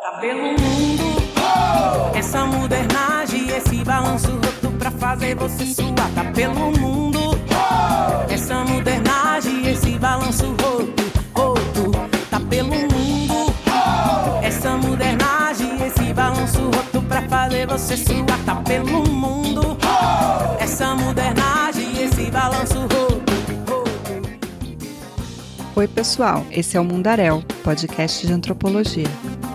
Tá pelo mundo, essa modernagem, esse balanço roto pra fazer você suar. Tá pelo mundo, essa modernagem, esse balanço roto, roto. Tá pelo mundo, essa modernagem, esse balanço roto pra fazer você suar. Tá pelo mundo, essa modernagem, esse balanço roto, roto. Oi, pessoal. Esse é o Mundaréu, podcast de antropologia.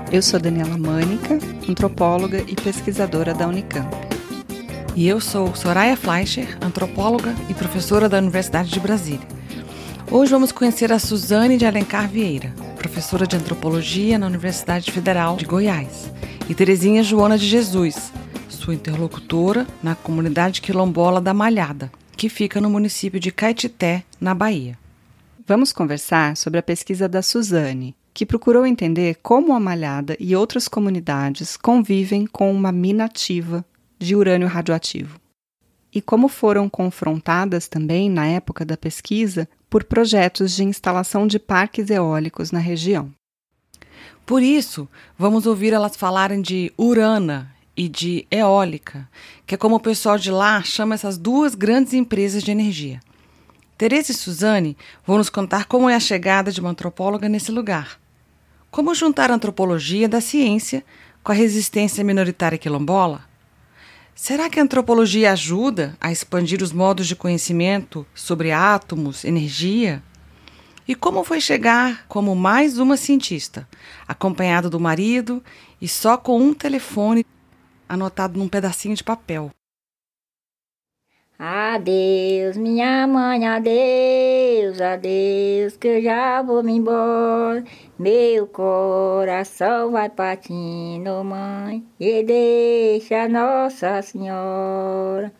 Eu sou Daniela Mânica, antropóloga e pesquisadora da Unicamp. E eu sou Soraya Fleischer, antropóloga e professora da Universidade de Brasília. Hoje vamos conhecer a Suzane de Alencar Vieira, professora de antropologia na Universidade Federal de Goiás, e Terezinha Joana de Jesus, sua interlocutora na comunidade quilombola da Malhada, que fica no município de Caetité, na Bahia. Vamos conversar sobre a pesquisa da Suzane, que procurou entender como a Malhada e outras comunidades convivem com uma mina ativa de urânio radioativo. E como foram confrontadas também, na época da pesquisa, por projetos de instalação de parques eólicos na região. Por isso, vamos ouvir elas falarem de urana e de eólica, que é como o pessoal de lá chama essas duas grandes empresas de energia. Tereza e Suzane vão nos contar como é a chegada de uma antropóloga nesse lugar. Como juntar a antropologia da ciência com a resistência minoritária quilombola? Será que a antropologia ajuda a expandir os modos de conhecimento sobre átomos, energia? E como foi chegar como mais uma cientista, acompanhada do marido e só com um telefone anotado num pedacinho de papel? Adeus, minha mãe, adeus, adeus, que eu já vou me embora. Meu coração vai partindo, mãe, e deixa Nossa Senhora.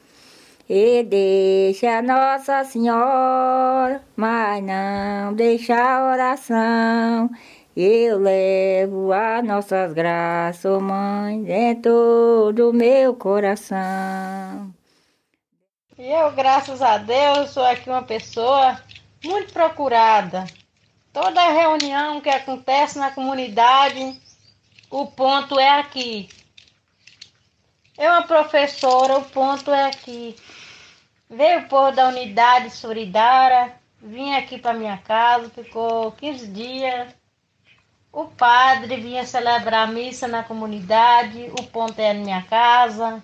E deixa Nossa Senhora, mas não deixa a oração. Eu levo as nossas graças, mãe, dentro do meu coração. E eu, graças a Deus, sou aqui uma pessoa muito procurada. Toda reunião que acontece na comunidade, o ponto é aqui. Eu, uma professora, o ponto é aqui. Veio o povo da unidade solidária, vim aqui para minha casa, ficou 15 dias. O padre vinha celebrar a missa na comunidade, o ponto é na minha casa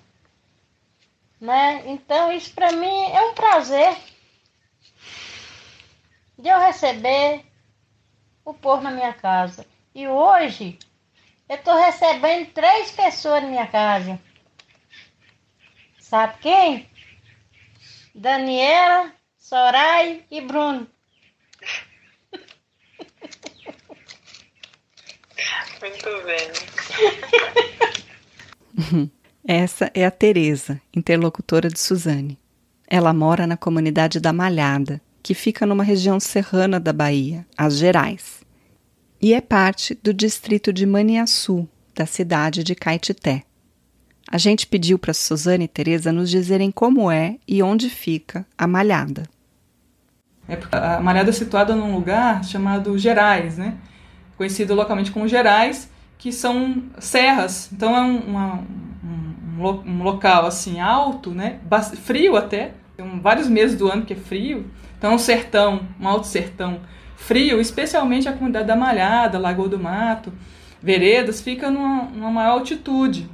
né? Então isso para mim é um prazer de eu receber o povo na minha casa. E hoje eu estou recebendo três pessoas na minha casa. Sabe quem? Daniela, Sorai e Bruno. Muito bem. Essa é a Teresa, interlocutora de Suzane. Ela mora na comunidade da Malhada, que fica numa região serrana da Bahia, as Gerais, e é parte do distrito de Maniaçu, da cidade de Caetité. A gente pediu para Suzane e Teresa nos dizerem como é e onde fica a Malhada. É a Malhada é situada num lugar chamado Gerais, né? conhecido localmente como Gerais, que são serras. Então é uma, um, um local assim alto, né? Frio até. Tem vários meses do ano que é frio. Então, um sertão, um alto sertão frio, especialmente a comunidade da Malhada, Lagoa do Mato, Veredas, fica numa, numa maior altitude.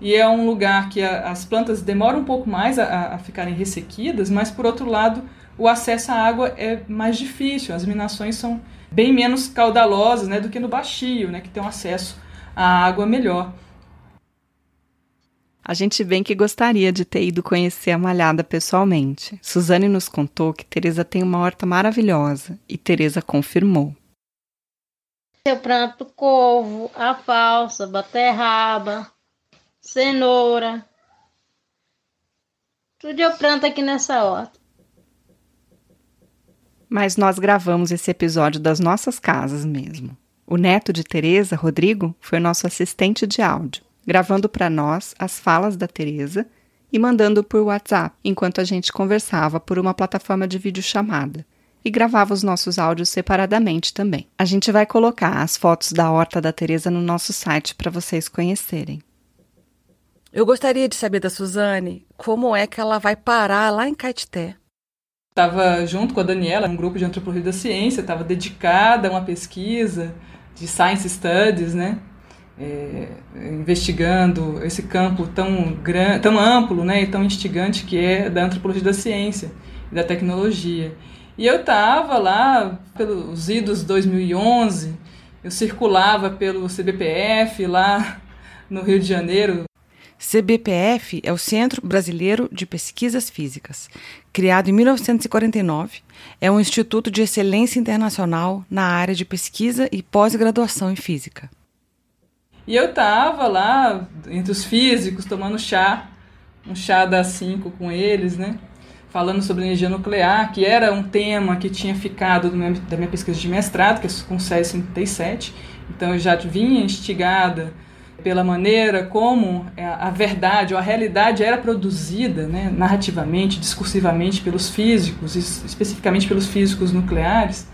E é um lugar que a, as plantas demoram um pouco mais a, a ficarem ressequidas, mas por outro lado, o acesso à água é mais difícil. As minações são bem menos caudalosas né, do que no baixio, né, que tem um acesso à água melhor. A gente bem que gostaria de ter ido conhecer a Malhada pessoalmente. Suzane nos contou que Teresa tem uma horta maravilhosa e Teresa confirmou. Eu planto couve, a falsa, beterraba, cenoura. Tudo eu planto aqui nessa horta. Mas nós gravamos esse episódio das nossas casas mesmo. O neto de Teresa, Rodrigo, foi nosso assistente de áudio gravando para nós as falas da Teresa e mandando por WhatsApp, enquanto a gente conversava por uma plataforma de videochamada. e gravava os nossos áudios separadamente também. A gente vai colocar as fotos da horta da Teresa no nosso site para vocês conhecerem. Eu gostaria de saber da Suzane como é que ela vai parar lá em Caetité. Estava junto com a Daniela, um grupo de antropologia da ciência, estava dedicada a uma pesquisa de science studies, né? É, investigando esse campo tão, gran, tão amplo né, e tão instigante que é da antropologia da ciência e da tecnologia. E eu estava lá pelos idos 2011, eu circulava pelo CBPF lá no Rio de Janeiro. CBPF é o Centro Brasileiro de Pesquisas Físicas. Criado em 1949, é um instituto de excelência internacional na área de pesquisa e pós-graduação em física. E eu estava lá entre os físicos tomando chá, um chá das 5 com eles, né? falando sobre energia nuclear, que era um tema que tinha ficado meu, da minha pesquisa de mestrado, que é com CES 37. Então eu já vinha instigada pela maneira como a verdade ou a realidade era produzida né, narrativamente, discursivamente pelos físicos, especificamente pelos físicos nucleares.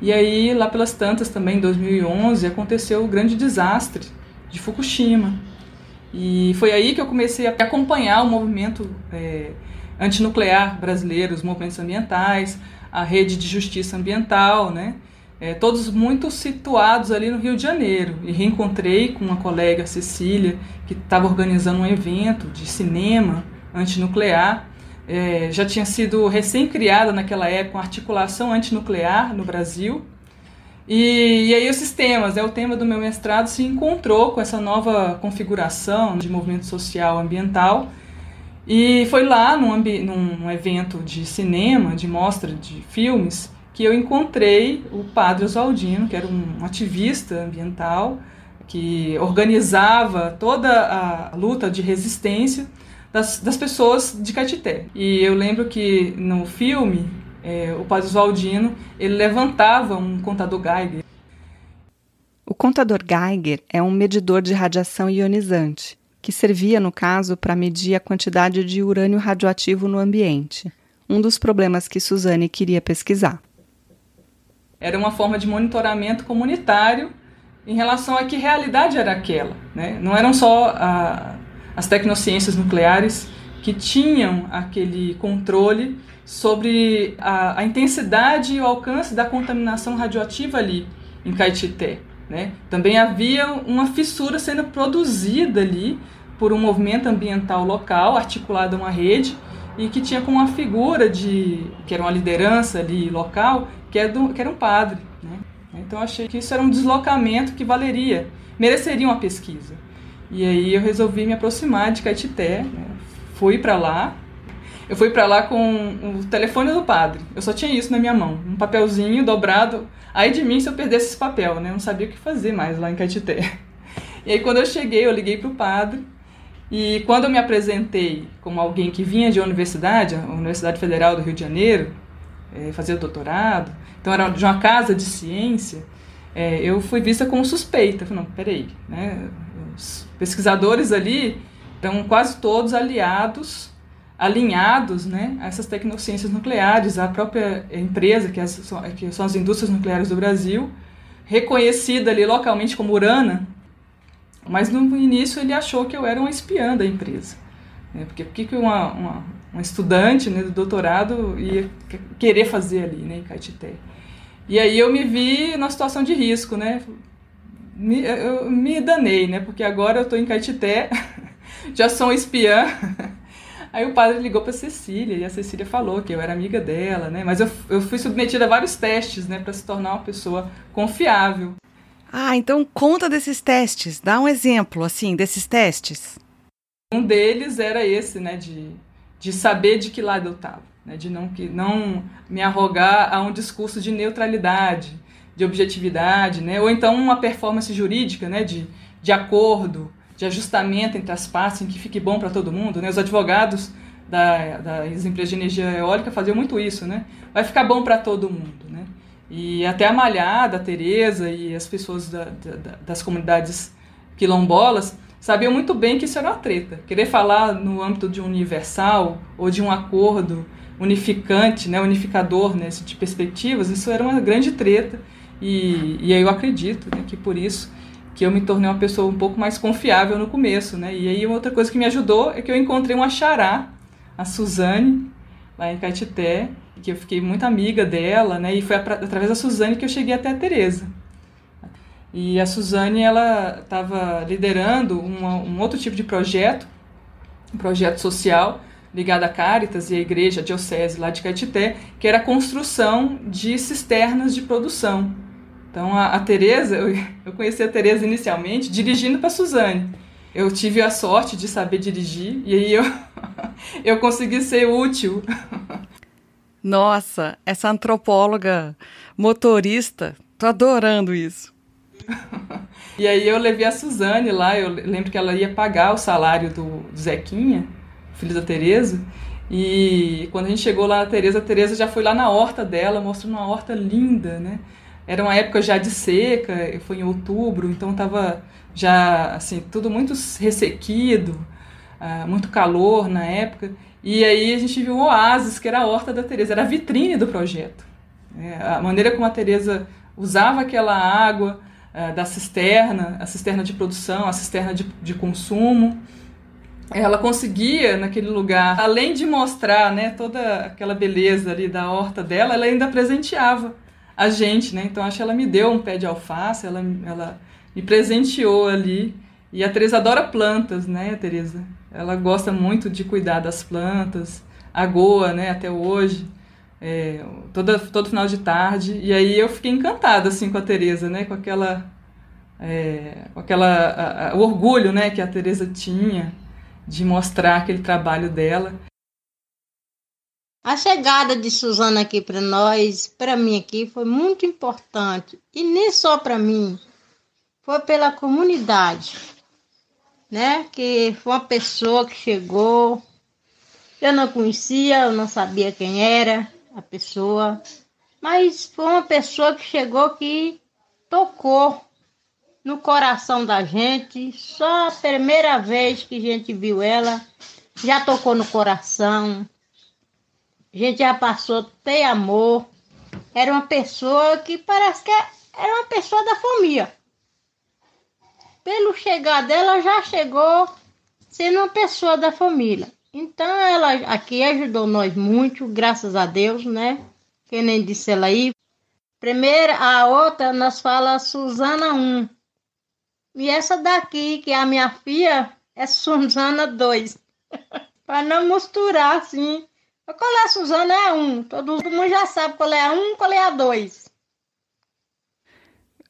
E aí, lá pelas tantas, também em 2011, aconteceu o grande desastre de Fukushima. E foi aí que eu comecei a acompanhar o movimento é, antinuclear brasileiro, os movimentos ambientais, a rede de justiça ambiental, né? É, todos muito situados ali no Rio de Janeiro. E reencontrei com uma colega, Cecília, que estava organizando um evento de cinema antinuclear. É, já tinha sido recém-criada naquela época uma articulação antinuclear no Brasil. E, e aí os temas, é o tema do meu mestrado, se encontrou com essa nova configuração de movimento social ambiental e foi lá num, num evento de cinema, de mostra de filmes, que eu encontrei o padre Oswaldino, que era um ativista ambiental, que organizava toda a luta de resistência das, das pessoas de Catité. E eu lembro que no filme, é, o padre Oswaldino, ele levantava um contador Geiger. O contador Geiger é um medidor de radiação ionizante que servia, no caso, para medir a quantidade de urânio radioativo no ambiente, um dos problemas que Suzane queria pesquisar. Era uma forma de monitoramento comunitário em relação a que realidade era aquela. Né? Não eram só a, as tecnociências nucleares que tinham aquele controle sobre a, a, intensidade e o alcance da contaminação radioativa ali em Caetité. Né? Também havia uma fissura sendo produzida ali por um movimento ambiental local, articulado a uma rede, e que tinha como uma figura de que era uma liderança ali local, que era, é do, que era um padre. Né? Então achei que isso era um deslocamento que valeria, mereceria uma pesquisa. E aí eu resolvi me aproximar de Caetité, né? Fui para lá. Eu fui para lá com o telefone do padre. Eu só tinha isso na minha mão, um papelzinho dobrado Aí de mim se eu perdesse esse papel, né? Eu não sabia o que fazer mais lá em Caetité. E aí quando eu cheguei, eu liguei para o padre. E quando eu me apresentei como alguém que vinha de uma universidade, a Universidade Federal do Rio de Janeiro, é, fazer doutorado, então era de uma casa de ciência, é, eu fui vista como suspeita. Falei, não, peraí, né? Os pesquisadores ali eram quase todos aliados alinhados né, a essas tecnociências nucleares, a própria empresa, que, é as, que são as indústrias nucleares do Brasil, reconhecida ali localmente como Urana, mas no início ele achou que eu era uma espiã da empresa. Né, porque por que uma, uma, uma estudante né, do doutorado ia querer fazer ali né, em Caetité? E aí eu me vi numa situação de risco, né? Me, eu me danei, né? Porque agora eu estou em Caetité, já sou um espiã, Aí o padre ligou para Cecília e a Cecília falou que eu era amiga dela, né? Mas eu, eu fui submetida a vários testes, né, para se tornar uma pessoa confiável. Ah, então conta desses testes, dá um exemplo assim desses testes. Um deles era esse, né, de, de saber de que lado eu estava, né, de não que não me arrogar a um discurso de neutralidade, de objetividade, né, ou então uma performance jurídica, né, de, de acordo, de ajustamento entre as partes, em que fique bom para todo mundo. Né? Os advogados da, das empresas de energia eólica faziam muito isso, né? Vai ficar bom para todo mundo, né? E até a Malhada, a Tereza e as pessoas da, da, das comunidades quilombolas sabiam muito bem que isso era uma treta. Querer falar no âmbito de um universal ou de um acordo unificante, né, unificador nesse de perspectivas, isso era uma grande treta. E, e aí eu acredito né, que por isso que eu me tornei uma pessoa um pouco mais confiável no começo, né? E aí outra coisa que me ajudou é que eu encontrei uma xará, a Suzane, lá em Caetité, que eu fiquei muito amiga dela, né? E foi através da Suzane que eu cheguei até a Teresa. E a Suzane ela estava liderando uma, um outro tipo de projeto, um projeto social ligado à Caritas e à igreja a diocese lá de Caetité, que era a construção de cisternas de produção. Então a, a Teresa, eu, eu conheci a Teresa inicialmente dirigindo para a Suzane. Eu tive a sorte de saber dirigir e aí eu, eu consegui ser útil. Nossa, essa antropóloga motorista, tô adorando isso. e aí eu levei a Suzane lá, eu lembro que ela ia pagar o salário do, do Zequinha, filho da Tereza. E quando a gente chegou lá na Tereza, a Tereza já foi lá na horta dela, mostrando uma horta linda, né? Era uma época já de seca, foi em outubro, então tava já assim tudo muito ressequido, uh, muito calor na época. E aí a gente viu o oásis, que era a horta da Tereza, era a vitrine do projeto. É, a maneira como a Tereza usava aquela água, uh, da cisterna, a cisterna de produção, a cisterna de, de consumo. Ela conseguia, naquele lugar, além de mostrar né, toda aquela beleza ali da horta dela, ela ainda presenteava a gente, né? Então acho que ela me deu um pé de alface, ela, ela me presenteou ali. E a Teresa adora plantas, né, Teresa? Ela gosta muito de cuidar das plantas, Goa, né, até hoje é, toda, todo final de tarde. E aí eu fiquei encantada assim com a Teresa, né? Com aquela, é, com aquela a, a, o orgulho, né? Que a Teresa tinha de mostrar aquele trabalho dela. A chegada de Suzana aqui para nós, para mim aqui, foi muito importante. E nem só para mim, foi pela comunidade, né? Que foi uma pessoa que chegou, eu não conhecia, eu não sabia quem era, a pessoa, mas foi uma pessoa que chegou que tocou no coração da gente. Só a primeira vez que a gente viu ela, já tocou no coração. A gente já passou a ter amor. Era uma pessoa que parece que era uma pessoa da família. Pelo chegar dela, já chegou sendo uma pessoa da família. Então ela aqui ajudou nós muito, graças a Deus, né? Que nem disse ela aí. Primeira, a outra nós fala Suzana 1. E essa daqui, que é a minha filha, é Suzana 2. Para não misturar assim. Qual é a Suzana? É a 1. Todo mundo já sabe qual é a 1 qual é a 2.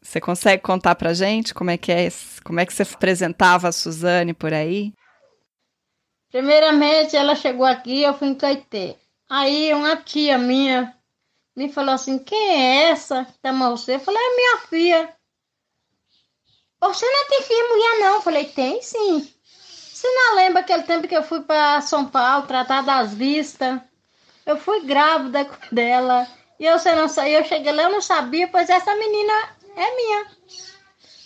Você consegue contar pra gente como é que é, como é que você apresentava a Suzane por aí? Primeiramente, ela chegou aqui, eu fui em Caeté. Aí uma tia minha me falou assim, quem é essa que tá você? Eu falei, é minha filha. Você não tem filha mulher não? Eu falei, tem sim. Você não lembra aquele tempo que eu fui para São Paulo tratar das vistas? Eu fui grávida dela. E eu, você não eu cheguei lá, eu não sabia, pois essa menina é minha.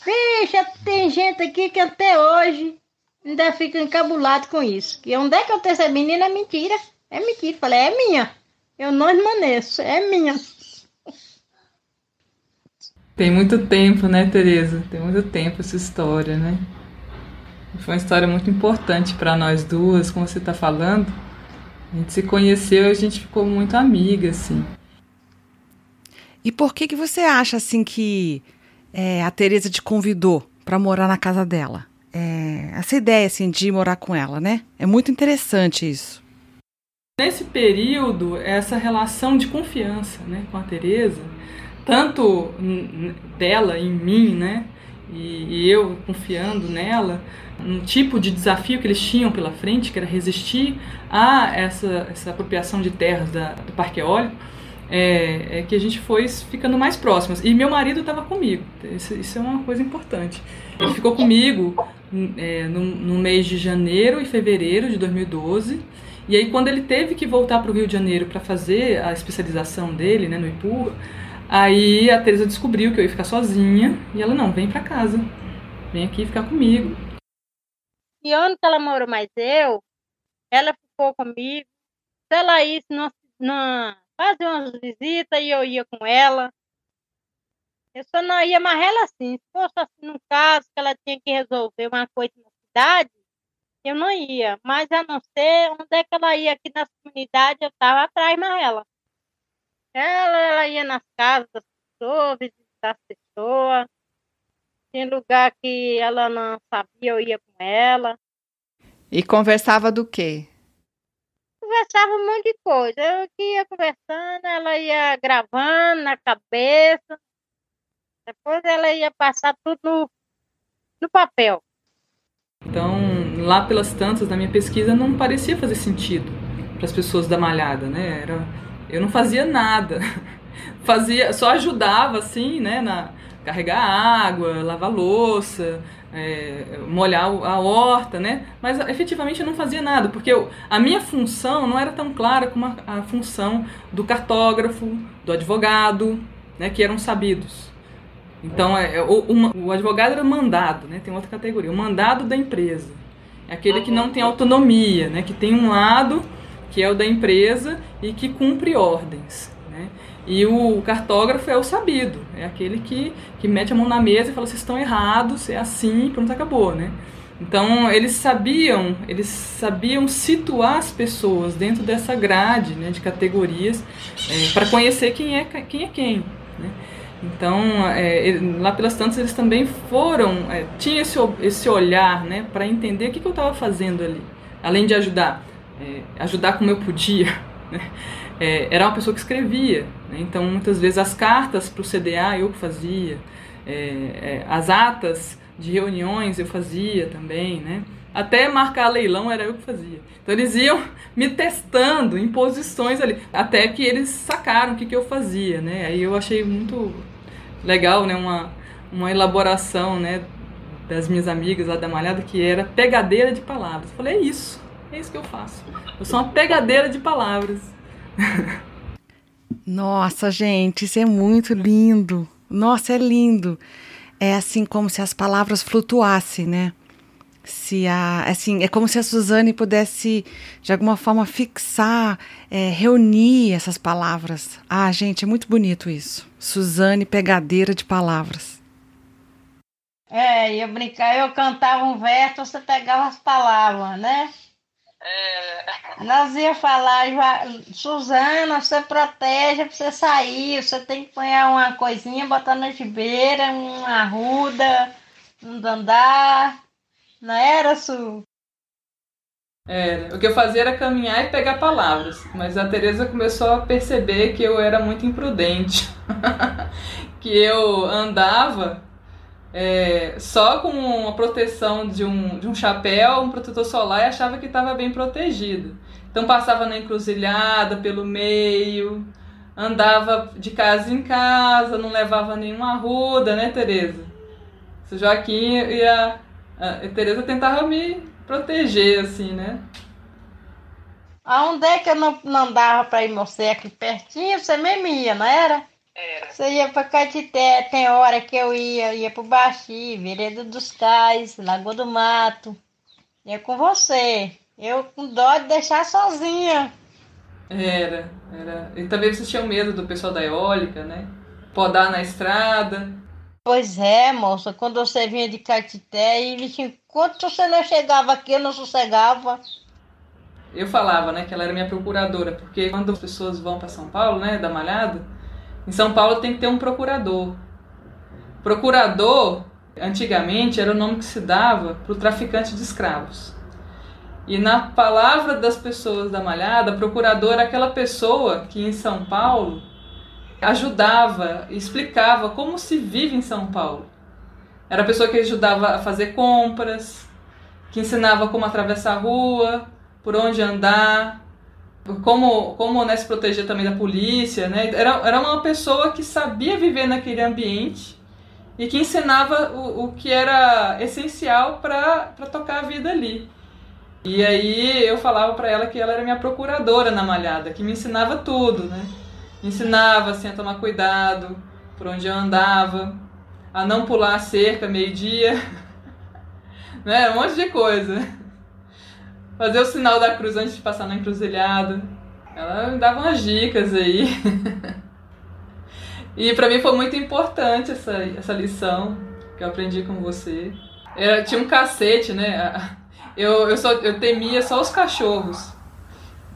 Bicha, tem gente aqui que até hoje ainda fica encabulado com isso. Que onde é que eu tenho essa menina? É mentira. É mentira. Falei, é minha. Eu não esmaneço, é minha. Tem muito tempo, né, Tereza? Tem muito tempo essa história, né? Foi uma história muito importante para nós duas, como você está falando. A gente se conheceu e a gente ficou muito amiga, assim. E por que que você acha assim que é, a Tereza te convidou para morar na casa dela? é, essa ideia assim, de morar com ela, né? É muito interessante isso. Nesse período, essa relação de confiança né, com a Tereza, tanto dela em mim, né, e, e eu confiando nela, um tipo de desafio que eles tinham pela frente, que era resistir a essa, essa apropriação de terras da, do Parque Eólico, é, é, que a gente foi ficando mais próximas. E meu marido estava comigo, isso, isso, é uma coisa importante. Ele ficou comigo é, no, no, mês de janeiro e fevereiro de 2012. E aí, quando ele teve que voltar para o Rio de Janeiro para fazer a especialização dele, né, no IPUR, aí a Teresa descobriu que eu ia ficar sozinha e ela, não, vem para casa, vem aqui ficar comigo. E onde ela morou mais eu, ela ficou comigo. Se ela isso, numa na, fazer umas visitas e eu ia com ela. Eu só não ia mais ela assim. Se fosse assim, num caso que ela tinha que resolver uma coisa na cidade, eu não ia. Mas a não ser onde é que ela ia aqui na comunidade, eu estava atrás mais ela. Ela, ela ia nas casas das pessoas, visitar as pessoas. Tem lugar que ela não sabia, eu ia com ela. E conversava do quê? Conversava um monte de coisa. Eu que ia conversando, ela ia gravando na cabeça. Depois ela ia passar tudo no, no papel. Então, lá pelas tantas da minha pesquisa não parecia fazer sentido para as pessoas da malhada, né? Era, eu não fazia nada. Fazia, só ajudava assim, né, na carregar água, lavar louça, é, molhar a horta, né? Mas efetivamente eu não fazia nada, porque eu, a minha função não era tão clara como a, a função do cartógrafo, do advogado, né, que eram sabidos. Então, é, é o, o, o, advogado era mandado, né? Tem outra categoria, o mandado da empresa. É aquele que não tem autonomia, né? Que tem um lado que é o da empresa e que cumpre ordens, né? E o cartógrafo é o sabido, é aquele que, que mete a mão na mesa e fala, vocês estão errados, é assim, pronto, acabou, né? Então, eles sabiam, eles sabiam situar as pessoas dentro dessa grade né, de categorias é, para conhecer quem é quem. É quem né? Então, é, lá pelas tantas, eles também foram, é, tinha esse, esse olhar né, para entender o que, que eu estava fazendo ali, além de ajudar, é, ajudar como eu podia. Né? É, era uma pessoa que escrevia, né? então muitas vezes as cartas para o CDA eu fazia, é, é, as atas de reuniões eu fazia também, né? Até marcar leilão era eu que fazia. Então eles iam me testando em posições ali, até que eles sacaram o que, que eu fazia, né? Aí eu achei muito legal, né? Uma, uma elaboração, né? Das minhas amigas lá da Malhada, que era pegadeira de palavras. Eu falei, é isso, é isso que eu faço. Eu sou uma pegadeira de palavras. Nossa, gente, isso é muito lindo. Nossa, é lindo. É assim como se as palavras flutuassem, né? se a assim é como se a Suzane pudesse de alguma forma fixar é, reunir essas palavras ah gente é muito bonito isso Suzane pegadeira de palavras é eu brincar eu cantava um verso você pegava as palavras né é. nós ia falar Suzana você protege para você sair você tem que pôr uma coisinha botar na gibeira uma arruda um dandar não era, Su? Era. O que eu fazia era caminhar e pegar palavras. Mas a Teresa começou a perceber que eu era muito imprudente. que eu andava é, só com uma proteção de um, de um chapéu, um protetor solar e achava que estava bem protegido. Então passava na encruzilhada, pelo meio, andava de casa em casa, não levava nenhuma arruda, né, Tereza? O Joaquim ia a Tereza tentava me proteger, assim, né? Aonde é que eu não, não dava pra ir você aqui pertinho, você mesmo ia, não era? Era. Você ia pra Catité, tem hora que eu ia, ia pro Baxi, Vereda dos Cais, Lagoa do Mato. Ia com você. Eu com dó de deixar sozinha. Era, era. E também vocês tinham medo do pessoal da eólica, né? Podar na estrada. Pois é, moça, quando você vinha de Catité, eles enquanto você não chegava aqui, eu não sossegava. Eu falava, né, que ela era minha procuradora, porque quando as pessoas vão para São Paulo, né, da Malhada, em São Paulo tem que ter um procurador. Procurador, antigamente, era o nome que se dava para o traficante de escravos. E na palavra das pessoas da Malhada, procurador era aquela pessoa que em São Paulo ajudava, explicava como se vive em São Paulo. Era a pessoa que ajudava a fazer compras, que ensinava como atravessar a rua, por onde andar, como, como né, se proteger também da polícia. Né? Era, era uma pessoa que sabia viver naquele ambiente e que ensinava o, o que era essencial para tocar a vida ali. E aí eu falava para ela que ela era minha procuradora na malhada, que me ensinava tudo, né? ensinava assim, a tomar cuidado por onde eu andava, a não pular a cerca meio-dia, né? um monte de coisa. Fazer o sinal da cruz antes de passar na encruzilhada. Ela me dava umas dicas aí. e para mim foi muito importante essa, essa lição que eu aprendi com você. Era, tinha um cacete, né? Eu, eu, só, eu temia só os cachorros.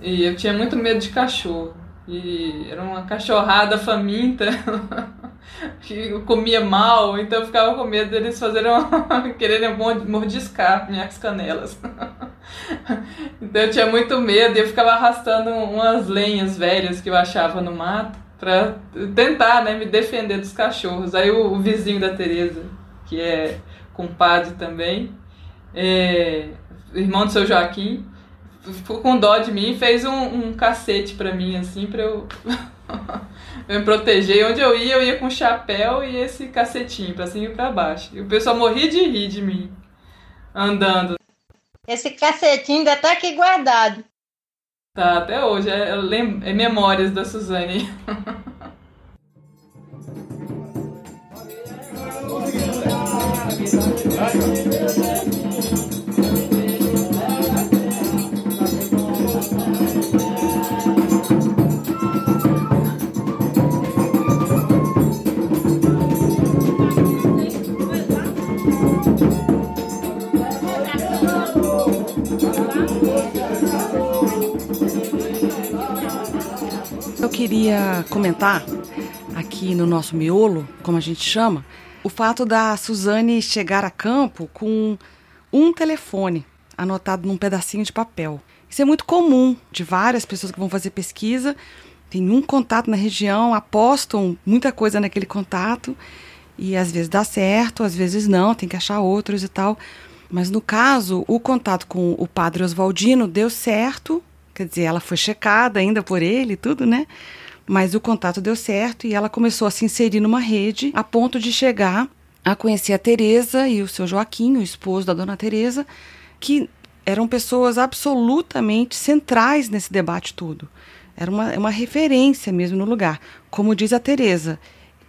E eu tinha muito medo de cachorro. E era uma cachorrada faminta. que comia mal, então eu ficava com medo deles fazerem uma, quererem mordiscar minhas canelas. então eu tinha muito medo e eu ficava arrastando umas lenhas velhas que eu achava no mato para tentar, né, me defender dos cachorros. Aí o, o vizinho da Teresa, que é compadre também, é, irmão do seu Joaquim, ficou com dó de mim e fez um, um cacete para mim assim para eu eu me proteger. Onde eu ia, eu ia com chapéu e esse cacetinho pra cima e pra baixo. E o pessoal morria de rir de mim, andando. Esse cacetinho ainda tá aqui guardado. Tá, até hoje. É, é memórias da Suzane. queria comentar aqui no nosso miolo, como a gente chama, o fato da Suzane chegar a campo com um telefone anotado num pedacinho de papel. Isso é muito comum de várias pessoas que vão fazer pesquisa, tem um contato na região, apostam muita coisa naquele contato e às vezes dá certo, às vezes não, tem que achar outros e tal. Mas no caso, o contato com o padre Oswaldino deu certo Quer dizer, ela foi checada ainda por ele tudo, né? Mas o contato deu certo e ela começou a se inserir numa rede a ponto de chegar a conhecer a Teresa e o seu Joaquim, o esposo da dona Teresa, que eram pessoas absolutamente centrais nesse debate todo. Era uma, uma referência mesmo no lugar. Como diz a Teresa,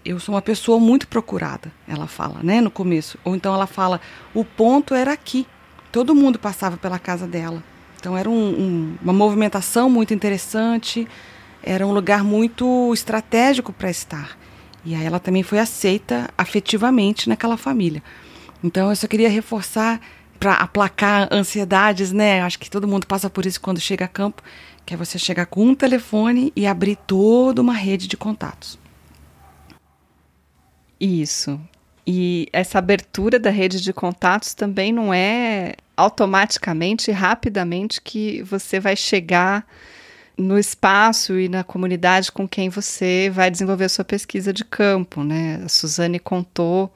eu sou uma pessoa muito procurada, ela fala, né, no começo. Ou então ela fala, o ponto era aqui. Todo mundo passava pela casa dela. Então era um, um, uma movimentação muito interessante, era um lugar muito estratégico para estar. E aí ela também foi aceita afetivamente naquela família. Então eu só queria reforçar para aplacar ansiedades, né? Acho que todo mundo passa por isso quando chega a campo, que é você chegar com um telefone e abrir toda uma rede de contatos. Isso. E essa abertura da rede de contatos também não é automaticamente, rapidamente, que você vai chegar no espaço e na comunidade com quem você vai desenvolver a sua pesquisa de campo, né? A Suzane contou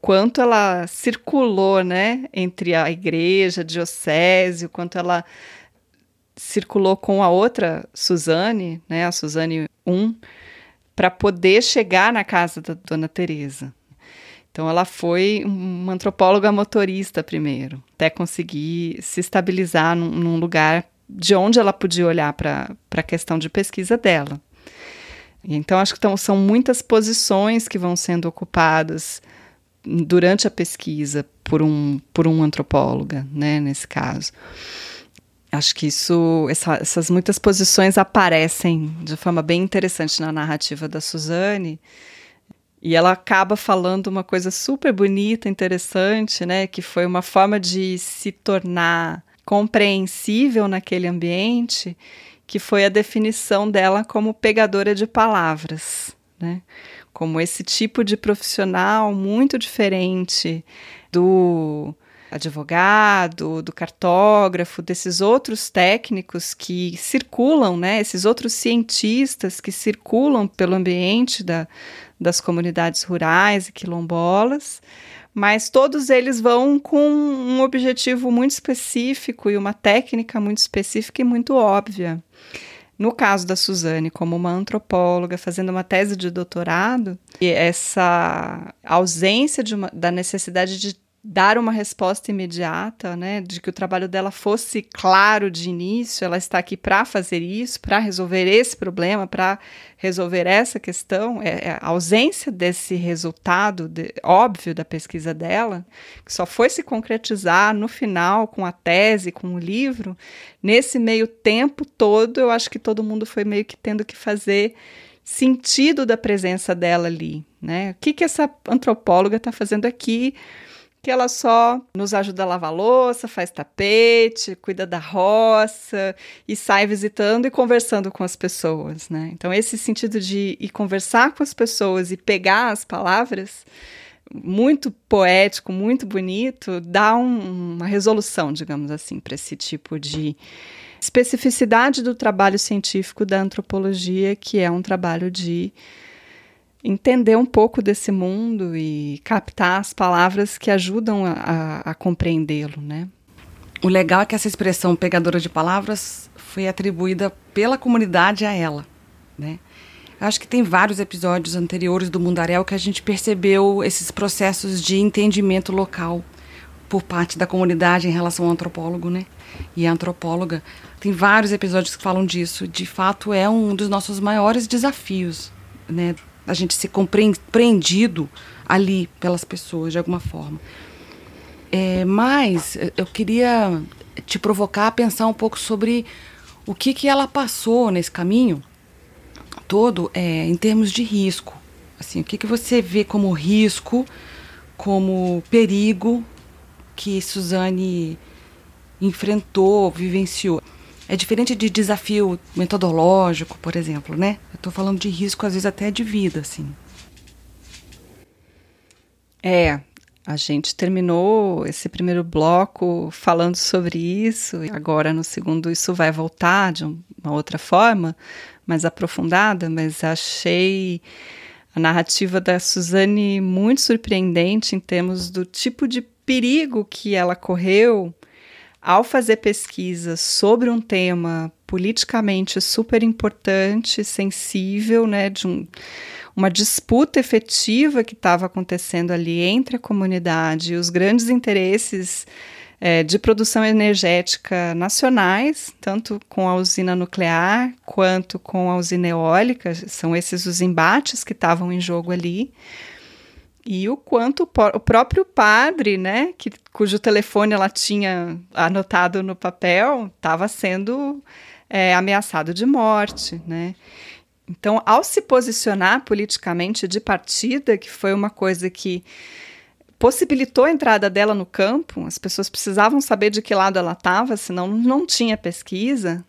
quanto ela circulou, né, entre a igreja, a diocese, o quanto ela circulou com a outra Suzane, né, a Suzane 1, para poder chegar na casa da Dona Teresa. Então, ela foi uma antropóloga motorista primeiro, até conseguir se estabilizar num, num lugar de onde ela podia olhar para a questão de pesquisa dela. Então, acho que são muitas posições que vão sendo ocupadas durante a pesquisa por um, por um antropóloga, né, nesse caso. Acho que isso, essa, essas muitas posições aparecem de forma bem interessante na narrativa da Suzane, e ela acaba falando uma coisa super bonita, interessante, né? Que foi uma forma de se tornar compreensível naquele ambiente, que foi a definição dela como pegadora de palavras, né? Como esse tipo de profissional muito diferente do advogado, do cartógrafo, desses outros técnicos que circulam, né, esses outros cientistas que circulam pelo ambiente da, das comunidades rurais e quilombolas, mas todos eles vão com um objetivo muito específico e uma técnica muito específica e muito óbvia. No caso da Suzane, como uma antropóloga fazendo uma tese de doutorado, essa ausência de uma, da necessidade de dar uma resposta imediata, né, de que o trabalho dela fosse claro de início, ela está aqui para fazer isso, para resolver esse problema, para resolver essa questão, é, é, a ausência desse resultado de, óbvio da pesquisa dela, que só foi se concretizar no final com a tese, com o livro, nesse meio tempo todo, eu acho que todo mundo foi meio que tendo que fazer sentido da presença dela ali, né? O que que essa antropóloga está fazendo aqui? Que ela só nos ajuda a lavar louça, faz tapete, cuida da roça e sai visitando e conversando com as pessoas, né? Então esse sentido de ir conversar com as pessoas e pegar as palavras muito poético, muito bonito, dá um, uma resolução, digamos assim, para esse tipo de especificidade do trabalho científico da antropologia, que é um trabalho de entender um pouco desse mundo e captar as palavras que ajudam a, a, compreendê-lo, né? O legal é que essa expressão pegadora de palavras foi atribuída pela comunidade a ela, né? Acho que tem vários episódios anteriores do Mundaréu que a gente percebeu esses processos de entendimento local por parte da comunidade em relação ao antropólogo, né? E a antropóloga. Tem vários episódios que falam disso. De fato, é um dos nossos maiores desafios, né? A gente ser compreendido ali pelas pessoas de alguma forma. É, mas eu queria te provocar a pensar um pouco sobre o que, que ela passou nesse caminho todo é, em termos de risco. Assim, o que, que você vê como risco, como perigo que Suzane enfrentou, vivenciou? É diferente de desafio metodológico, por exemplo, né? Eu estou falando de risco, às vezes até de vida, assim. É, a gente terminou esse primeiro bloco falando sobre isso, e agora no segundo isso vai voltar de uma outra forma, mais aprofundada, mas achei a narrativa da Suzane muito surpreendente em termos do tipo de perigo que ela correu ao fazer pesquisa sobre um tema politicamente super importante, sensível, né, de um, uma disputa efetiva que estava acontecendo ali entre a comunidade e os grandes interesses é, de produção energética nacionais, tanto com a usina nuclear quanto com a usina eólica, são esses os embates que estavam em jogo ali e o quanto o próprio padre, né, que, cujo telefone ela tinha anotado no papel, estava sendo é, ameaçado de morte, né? Então, ao se posicionar politicamente de partida, que foi uma coisa que possibilitou a entrada dela no campo, as pessoas precisavam saber de que lado ela estava, senão não tinha pesquisa,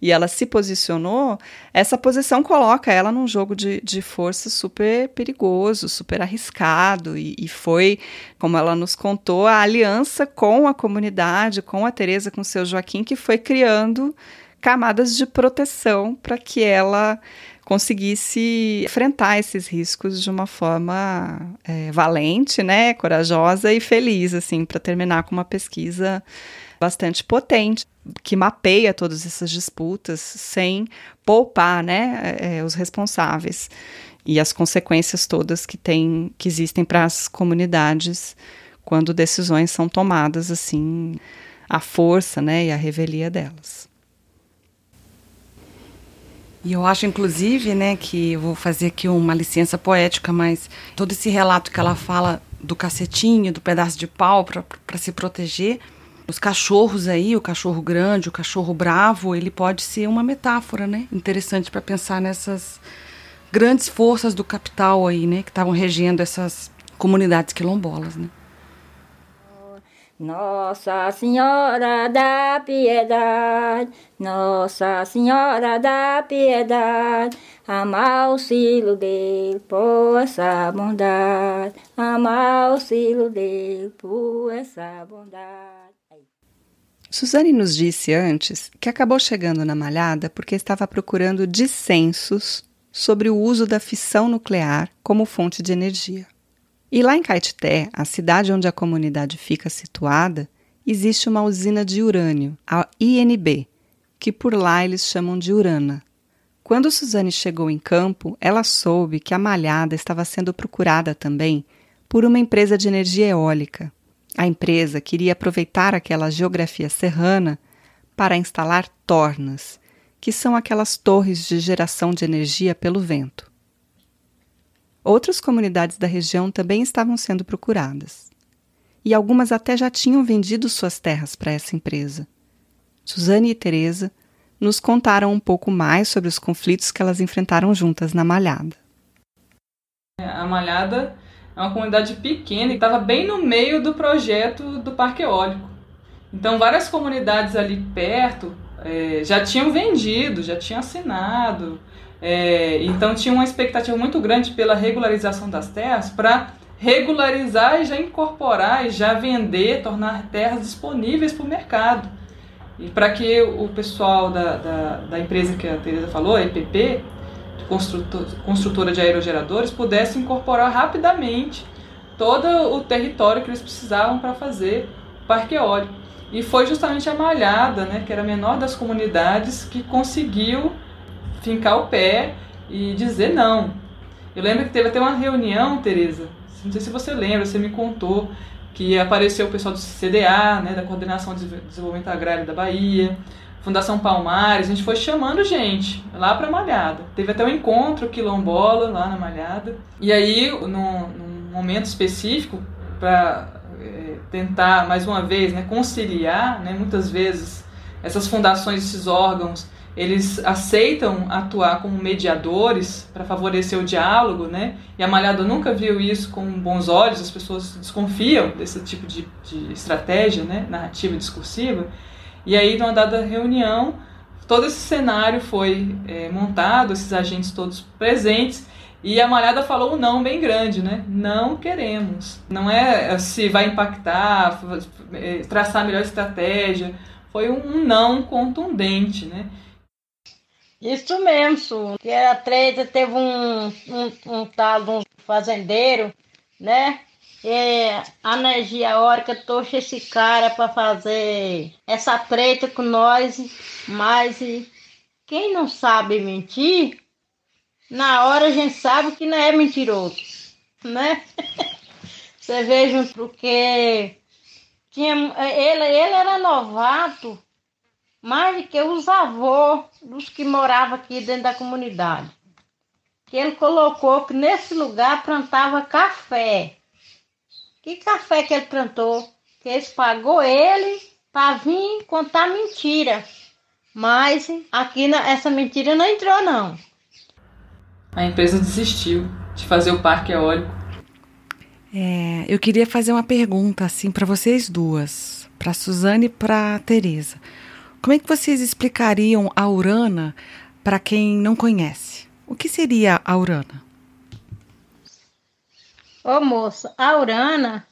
e ela se posicionou, essa posição coloca ela num jogo de, de força super perigoso, super arriscado, e, e foi, como ela nos contou, a aliança com a comunidade, com a Teresa, com o seu Joaquim, que foi criando camadas de proteção para que ela conseguisse enfrentar esses riscos de uma forma é, valente, né, corajosa e feliz, assim, para terminar com uma pesquisa bastante potente que mapeia todas essas disputas sem poupar né, é, os responsáveis e as consequências todas que tem, que existem para as comunidades quando decisões são tomadas assim à força né, e à revelia delas. E eu acho, inclusive, né, que vou fazer aqui uma licença poética, mas todo esse relato que ela fala do cacetinho, do pedaço de pau para se proteger, os cachorros aí, o cachorro grande, o cachorro bravo, ele pode ser uma metáfora, né? Interessante para pensar nessas grandes forças do capital aí, né, que estavam regendo essas comunidades quilombolas, né? Nossa Senhora da Piedade, Nossa Senhora da Piedade, amar o silo dele por essa bondade, amar o silo dele por essa bondade. Suzane nos disse antes que acabou chegando na Malhada porque estava procurando dissensos sobre o uso da fissão nuclear como fonte de energia. E lá em Caetité, a cidade onde a comunidade fica situada, existe uma usina de urânio, a INB, que por lá eles chamam de Urana. Quando Suzane chegou em campo, ela soube que a Malhada estava sendo procurada também por uma empresa de energia eólica A empresa queria aproveitar aquela geografia serrana para instalar tornas, que são aquelas torres de geração de energia pelo vento. Outras comunidades da região também estavam sendo procuradas. E algumas até já tinham vendido suas terras para essa empresa. Suzane e Teresa nos contaram um pouco mais sobre os conflitos que elas enfrentaram juntas na Malhada. A Malhada é uma comunidade pequena e estava bem no meio do projeto do Parque Eólico. Então, várias comunidades ali perto é, já tinham vendido, já tinham assinado. É, então, tinha uma expectativa muito grande pela regularização das terras para regularizar e já incorporar e já vender, tornar terras disponíveis para o mercado. E para que o pessoal da, da, da, empresa que a Teresa falou, a EPP, construtor, construtora de aerogeradores, pudesse incorporar rapidamente todo o território que eles precisavam para fazer o parque eólico. E foi justamente a Malhada, né, que era a menor das comunidades, que conseguiu fincar o pé e dizer não. Eu lembro que teve até uma reunião, Teresa, não sei se você lembra, você me contou, que apareceu o pessoal do CDA, né, da Coordenação de Desenvolvimento Agrário da Bahia, Fundação Palmares, a gente foi chamando gente lá para Malhada. Teve até um encontro quilombola lá na Malhada. E aí, num, num momento específico, para é, tentar, mais uma vez, né, conciliar, né, muitas vezes, essas fundações, esses órgãos, eles aceitam atuar como mediadores para favorecer o diálogo, né? E a Malhada nunca viu isso com bons olhos, as pessoas desconfiam desse tipo de, de estratégia, né? Narrativa discursiva. E aí, numa dada reunião, todo esse cenário foi é, montado, esses agentes todos presentes, e a Malhada falou um não bem grande, né? Não queremos. Não é se vai impactar, é, traçar a melhor estratégia. Foi um não contundente, né? Isso mesmo, que a treta teve um, um, um tal de um fazendeiro, né? A energia eólica trouxe esse cara para fazer essa treta com nós, mas quem não sabe mentir, na hora a gente sabe que não é mentiroso, né? Você veja porque tinha, ele, ele era novato mais do que os avós dos que moravam aqui dentro da comunidade. Que ele colocou que nesse lugar plantava café. Que café que ele plantou? Que eles pagou ele para vir contar mentira. Mas aqui na, essa mentira não entrou não. A empresa desistiu de fazer o parque eólico. É, eu queria fazer uma pergunta assim para vocês duas, para Suzane e para Teresa. Como é que vocês explicariam a urana para quem não conhece? O que seria a urana? Ô moça, a urana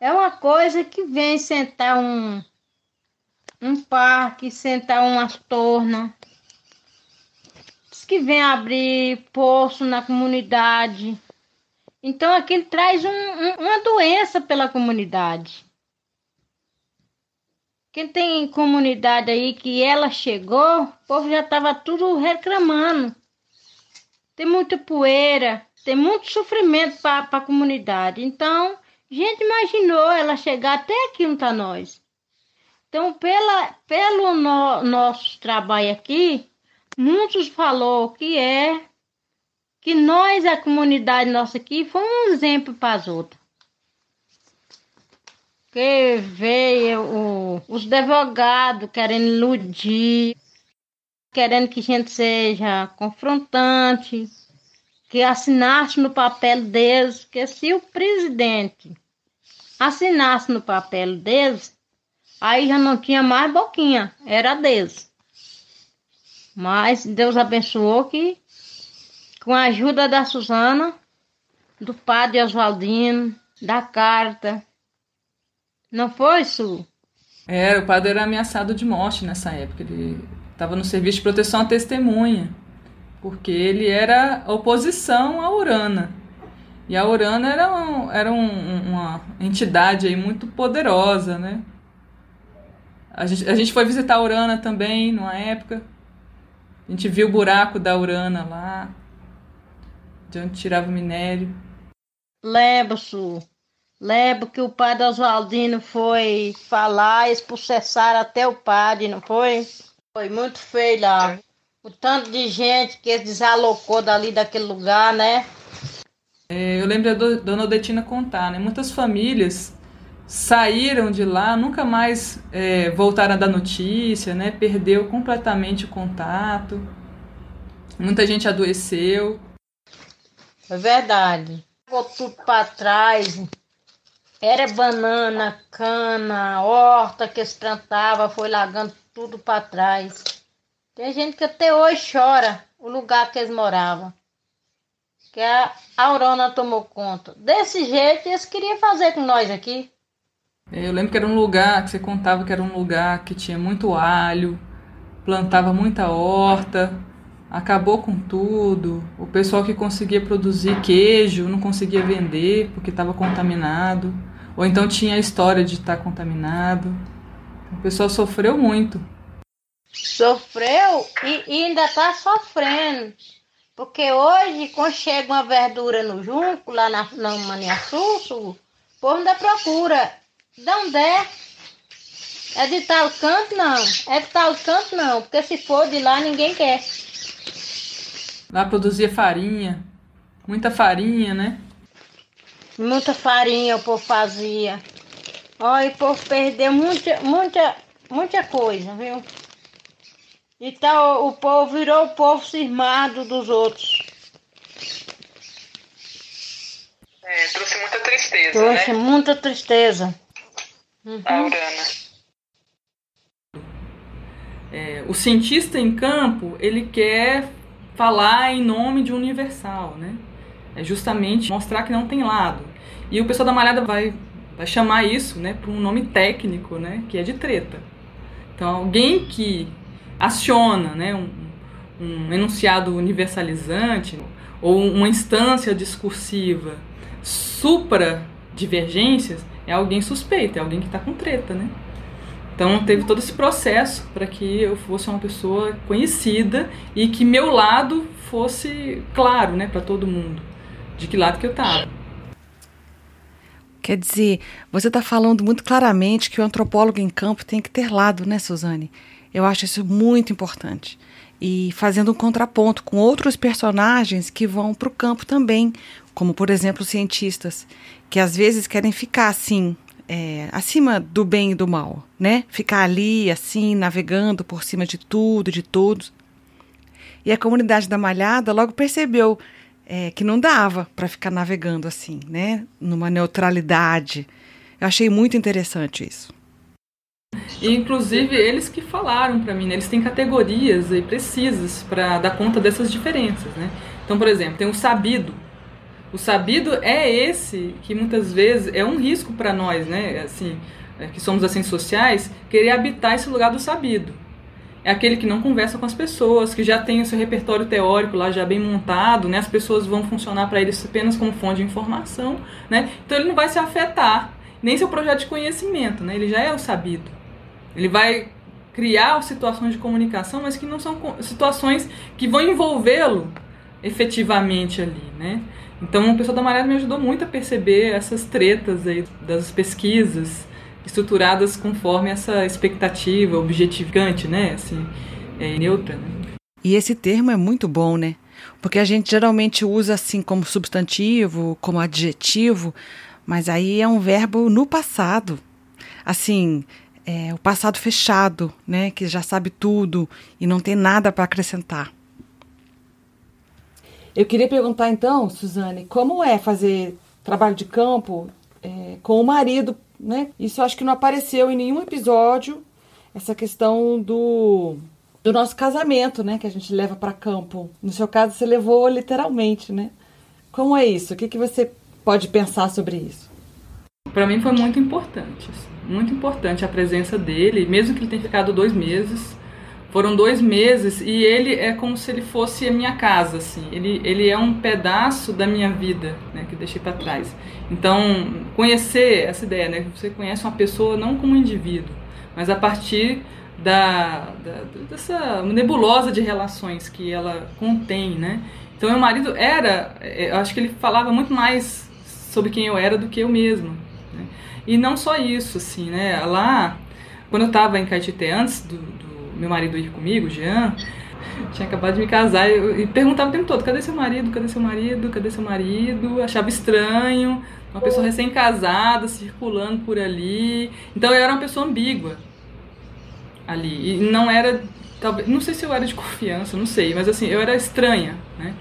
é uma coisa que vem sentar um, um parque, sentar umas tornas, que vem abrir poço na comunidade. Então aquilo traz um, um, uma doença pela comunidade. Quem tem comunidade aí que ela chegou, o povo já estava tudo reclamando. Tem muita poeira, tem muito sofrimento para a comunidade. Então, a gente imaginou ela chegar até aqui onde está nós. Então, pela, pelo no, nosso trabalho aqui, muitos falou que é que nós, a comunidade nossa aqui, foi um exemplo para as outras que veio o, os advogados querendo iludir, querendo que a gente seja confrontante, que assinasse no papel deles, que se o presidente assinasse no papel deles, aí já não tinha mais boquinha, era deles. Mas Deus abençoou que, com a ajuda da Suzana, do padre Oswaldino, da carta, não foi, Su? Era, o padre era ameaçado de morte nessa época. Ele estava no serviço de proteção à testemunha, porque ele era oposição à Urana. E a Urana era, um, era um, uma entidade aí muito poderosa, né? A gente, a gente foi visitar a Urana também, numa época. A gente viu o buraco da Urana lá, de onde tirava o minério. Lembro, Su. Lembro que o padre Oswaldino foi falar, eles processaram até o padre, não foi? Foi muito feio lá. O tanto de gente que desalocou dali daquele lugar, né? É, eu lembro da dona Odetina contar, né? Muitas famílias saíram de lá, nunca mais é, voltaram a dar notícia, né? Perdeu completamente o contato. Muita gente adoeceu. É verdade. Ficou tudo para trás. Era banana, cana, horta que eles plantavam, foi largando tudo para trás. Tem gente que até hoje chora o lugar que eles moravam. Que a Aurona tomou conta. Desse jeito eles queriam fazer com nós aqui. Eu lembro que era um lugar que você contava que era um lugar que tinha muito alho, plantava muita horta, acabou com tudo. O pessoal que conseguia produzir queijo não conseguia vender porque estava contaminado. Ou então tinha a história de estar contaminado. O pessoal sofreu muito. Sofreu e, e ainda está sofrendo. Porque hoje, quando chega uma verdura no junco, lá na, na Maniaçu, o povo ainda procura. Não der. É de tal canto, não. É de tal canto, não. Porque se for de lá, ninguém quer. Lá produzia farinha. Muita farinha, né? Muita farinha o povo fazia. Olha, o povo perdeu muita, muita, muita coisa, viu? Então o povo virou o povo cismado dos outros. É, trouxe muita tristeza, trouxe né? muita tristeza. Uhum. Aurana. É, o cientista em campo, ele quer falar em nome de universal, né? É justamente mostrar que não tem lado. E o pessoal da Malhada vai, vai chamar isso né, por um nome técnico, né, que é de treta. Então, alguém que aciona né, um, um enunciado universalizante ou uma instância discursiva supra divergências é alguém suspeito, é alguém que está com treta, né? Então teve todo esse processo para que eu fosse uma pessoa conhecida e que meu lado fosse claro, né, para todo mundo de que lado que eu estava. Quer dizer, você está falando muito claramente que o antropólogo em campo tem que ter lado, né, Suzane? Eu acho isso muito importante. E fazendo um contraponto com outros personagens que vão para o campo também, como, por exemplo, os cientistas, que às vezes querem ficar assim, é, acima do bem e do mal, né? Ficar ali, assim, navegando por cima de tudo, de todos. E a comunidade da Malhada logo percebeu é, que não dava para ficar navegando assim, né? Numa neutralidade. Eu achei muito interessante isso. Inclusive, eles que falaram para mim, né? eles têm categorias aí precisas para dar conta dessas diferenças, né? Então, por exemplo, tem o sabido. O sabido é esse que muitas vezes é um risco para nós, né? Assim, é, que somos assim sociais, querer habitar esse lugar do sabido é aquele que não conversa com as pessoas, que já tem o seu repertório teórico lá já bem montado, né? As pessoas vão funcionar para ele apenas como fonte de informação, né? Então ele não vai se afetar, nem seu projeto de conhecimento, né? Ele já é o sabido. Ele vai criar situações de comunicação, mas que não são situações que vão envolvê-lo efetivamente ali, né? Então, o pessoal da Maré me ajudou muito a perceber essas tretas aí das pesquisas, estruturadas conforme essa expectativa objetificante, né? Assim, é, neutra. Né? E esse termo é muito bom, né? Porque a gente geralmente usa assim como substantivo, como adjetivo, mas aí é um verbo no passado. Assim, é o passado fechado, né? Que já sabe tudo e não tem nada para acrescentar. Eu queria perguntar então, Suzane, como é fazer trabalho de campo é, com o marido né? Isso acho que não apareceu em nenhum episódio, essa questão do, do nosso casamento, né? Que a gente leva para campo. No seu caso, você levou literalmente, né? Como é isso? O que, que você pode pensar sobre isso? Para mim foi muito importante, assim, muito importante a presença dele, mesmo que ele tenha ficado dois meses. Foram dois meses e ele é como se ele fosse a minha casa, assim. Ele, ele é um pedaço da minha vida, né, que deixei para trás. Então, conhecer essa ideia, né, você conhece uma pessoa não como um indivíduo, mas a partir da, da dessa nebulosa de relações que ela contém, né? Então, meu marido era, eu acho que ele falava muito mais sobre quem eu era do que eu mesma. Né? E não só isso, assim, né? Lá, quando eu estava em Caetité, antes do, do, meu marido ir comigo, Jean, tinha acabado de me casar eu, e perguntava o tempo todo: cadê seu marido? Cadê seu marido? Cadê seu marido? Achava estranho, uma pessoa recém-casada circulando por ali. Então eu era uma pessoa ambígua ali. E não era. Talvez, não sei se eu era de confiança, não sei, mas assim, eu era estranha, né?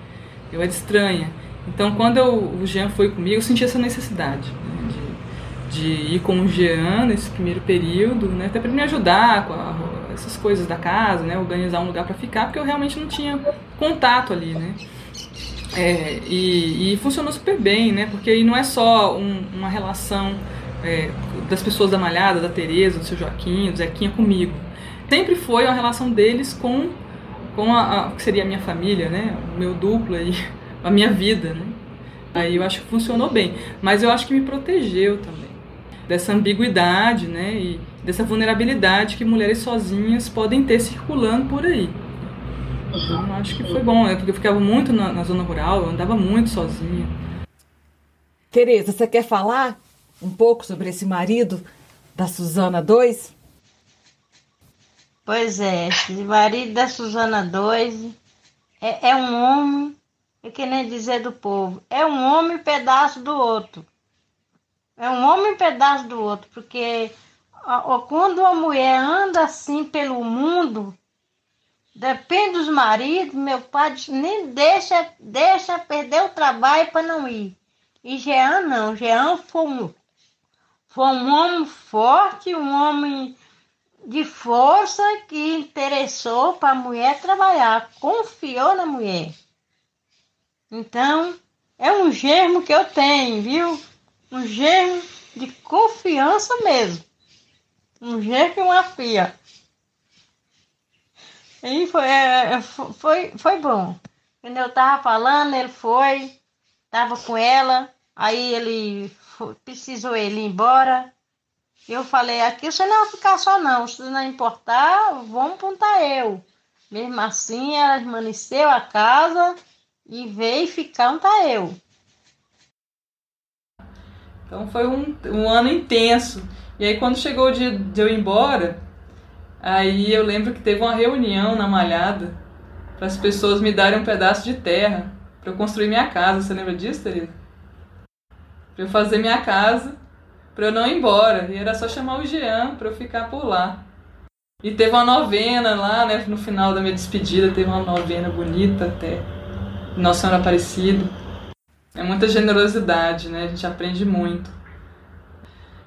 Eu era estranha. Então, quando eu, o Jean foi comigo, eu senti essa necessidade de, ir com o Jean nesse primeiro período, né, até para me ajudar com a, essas coisas da casa, né, organizar um lugar para ficar, porque eu realmente não tinha contato ali, né. É, e, e, funcionou super bem, né, porque aí não é só um, uma relação é, das pessoas da Malhada, da Tereza, do seu Joaquim, do Zequinha comigo. Sempre foi uma relação deles com, com a, a que seria a minha família, né, o meu duplo aí a minha vida, né? Aí eu acho que funcionou bem, mas eu acho que me protegeu também dessa ambiguidade, né? E dessa vulnerabilidade que mulheres sozinhas podem ter circulando por aí. Então eu acho que foi bom, né? porque eu ficava muito na, na zona rural, eu andava muito sozinha. Tereza, você quer falar um pouco sobre esse marido da Suzana 2? Pois é, esse marido da Suzana 2 é, é um homem é que nem dizer do povo, é um homem pedaço do outro. É um homem pedaço do outro, porque quando uma mulher anda assim pelo mundo, depende dos maridos, meu pai nem deixa, deixa perder o trabalho para não ir. E Jean não, Jean foi um, foi um homem forte, um homem de força que interessou para a mulher trabalhar, confiou na mulher. Então, é um germo que eu tenho, viu? Um germo de confiança mesmo. Um germo e uma fia. E foi, é, é foi, foi bom. Quando eu tava falando, ele foi, tava com ela, aí ele foi, precisou ele ir embora. Eu falei, aqui você não vai ficar só não, se não importar, vamos apontar eu. Mesmo assim, ela permaneceu a casa e veio ficar um tá eu. Então foi um, um ano intenso. E aí quando chegou o dia de eu ir embora, aí eu lembro que teve uma reunião na Malhada para as pessoas me darem um pedaço de terra para eu construir minha casa. Você lembra disso, Teresa? Para eu fazer minha casa, para eu não ir embora. E era só chamar o Jean para eu ficar por lá. E teve uma novena lá, né? No final da minha despedida, teve uma novena bonita até. Nossa Senhora Aparecida. É muita generosidade, né? A gente aprende muito.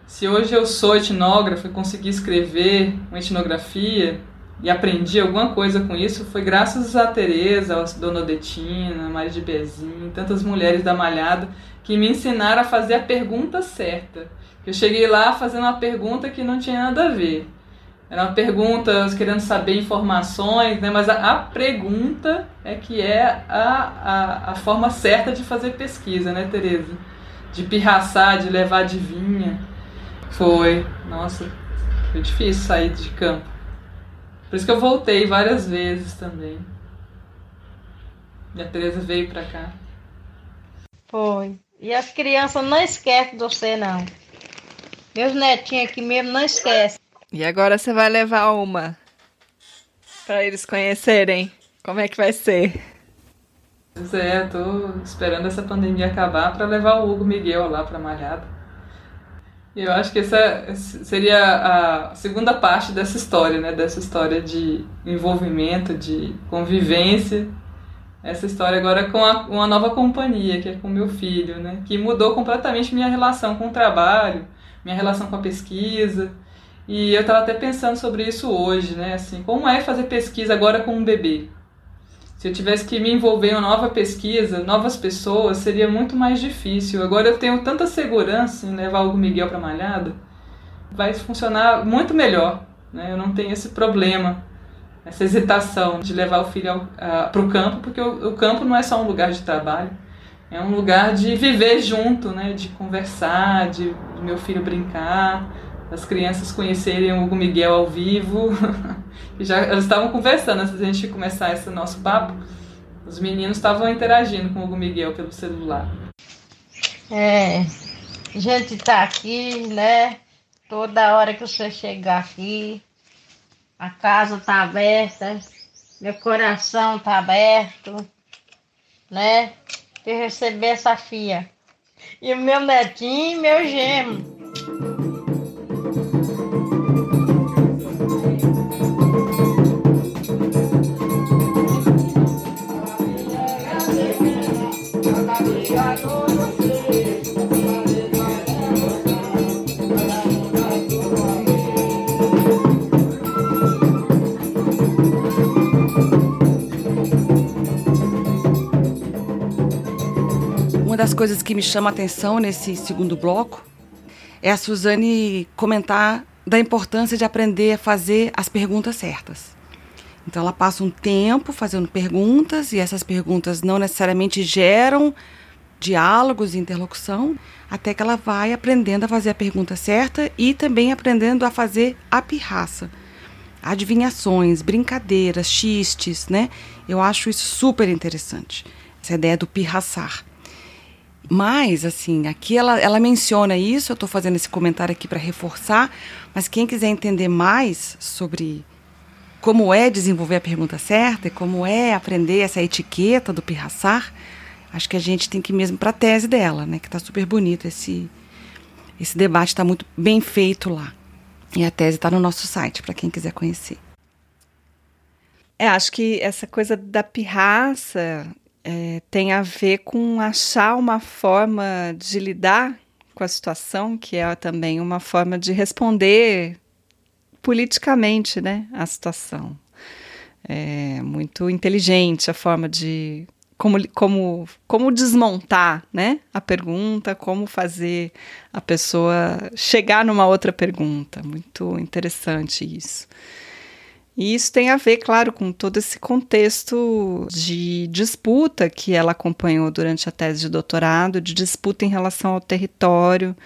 Se hoje eu sou etnógrafa e consegui escrever uma etnografia e aprendi alguma coisa com isso, foi graças a Tereza, a Dona Odetina, a Maria de Bezin, tantas mulheres da Malhada que me ensinaram a fazer a pergunta certa. Eu cheguei lá fazendo uma pergunta que não tinha nada a ver. Era uma pergunta querendo saber informações, né? mas a, a pergunta é que é a, a, a, forma certa de fazer pesquisa, né, Tereza? De pirraçar, de levar adivinha. Foi, nossa, foi difícil sair de campo. Por isso que eu voltei várias vezes também. E a Tereza veio pra cá. Foi. E as crianças não esquecem de você, não. Meus netinhos aqui mesmo não esquecem. E agora você vai levar uma para eles conhecerem como é que vai ser. Pois é, tô esperando essa pandemia acabar para levar o Hugo Miguel lá para Malhada. E eu acho que essa seria a segunda parte dessa história, né? Dessa história de envolvimento, de convivência. Essa história agora com a, uma nova companhia, que é com meu filho, né? Que mudou completamente minha relação com o trabalho, minha relação com a pesquisa. E eu estava até pensando sobre isso hoje, né? Assim, como é fazer pesquisa agora com um bebê? Se eu tivesse que me envolver em uma nova pesquisa, novas pessoas, seria muito mais difícil. Agora eu tenho tanta segurança em levar o Miguel para malhada, vai funcionar muito melhor. Né? Eu não tenho esse problema, essa hesitação de levar o filho para o campo, porque o, o campo não é só um lugar de trabalho, é um lugar de viver junto, né? de conversar, de, de meu filho brincar as crianças conhecerem o Hugo Miguel ao vivo. já elas estavam conversando antes da gente começar esse nosso papo. Os meninos estavam interagindo com o Hugo Miguel pelo celular. É, a gente tá aqui, né? Toda hora que você chegar aqui, a casa tá aberta, meu coração tá aberto, né? De receber essa filha. E o meu netinho meu gemo. Das coisas que me chama a atenção nesse segundo bloco é a Suzane comentar da importância de aprender a fazer as perguntas certas. Então ela passa um tempo fazendo perguntas e essas perguntas não necessariamente geram diálogos e interlocução, até que ela vai aprendendo a fazer a pergunta certa e também aprendendo a fazer a pirraça. Adivinhações, brincadeiras, xistes, né? Eu acho isso super interessante. Essa ideia do pirraçar. Mas, assim, aqui ela, ela menciona isso, eu estou fazendo esse comentário aqui para reforçar, mas quem quiser entender mais sobre como é desenvolver a pergunta certa e como é aprender essa etiqueta do pirraçar, acho que a gente tem que ir mesmo para a tese dela, né? Que está super bonito esse, esse debate, está muito bem feito lá. E a tese está no nosso site, para quem quiser conhecer. É, acho que essa coisa da pirraça é, tem a ver com achar uma forma de lidar com a situação, que é também uma forma de responder politicamente né, à situação. É muito inteligente a forma de como, como, como desmontar né, a pergunta, como fazer a pessoa chegar numa outra pergunta. Muito interessante isso. E isso tem a ver, claro, com todo esse contexto de disputa que ela acompanhou durante a tese de doutorado, de disputa em relação ao território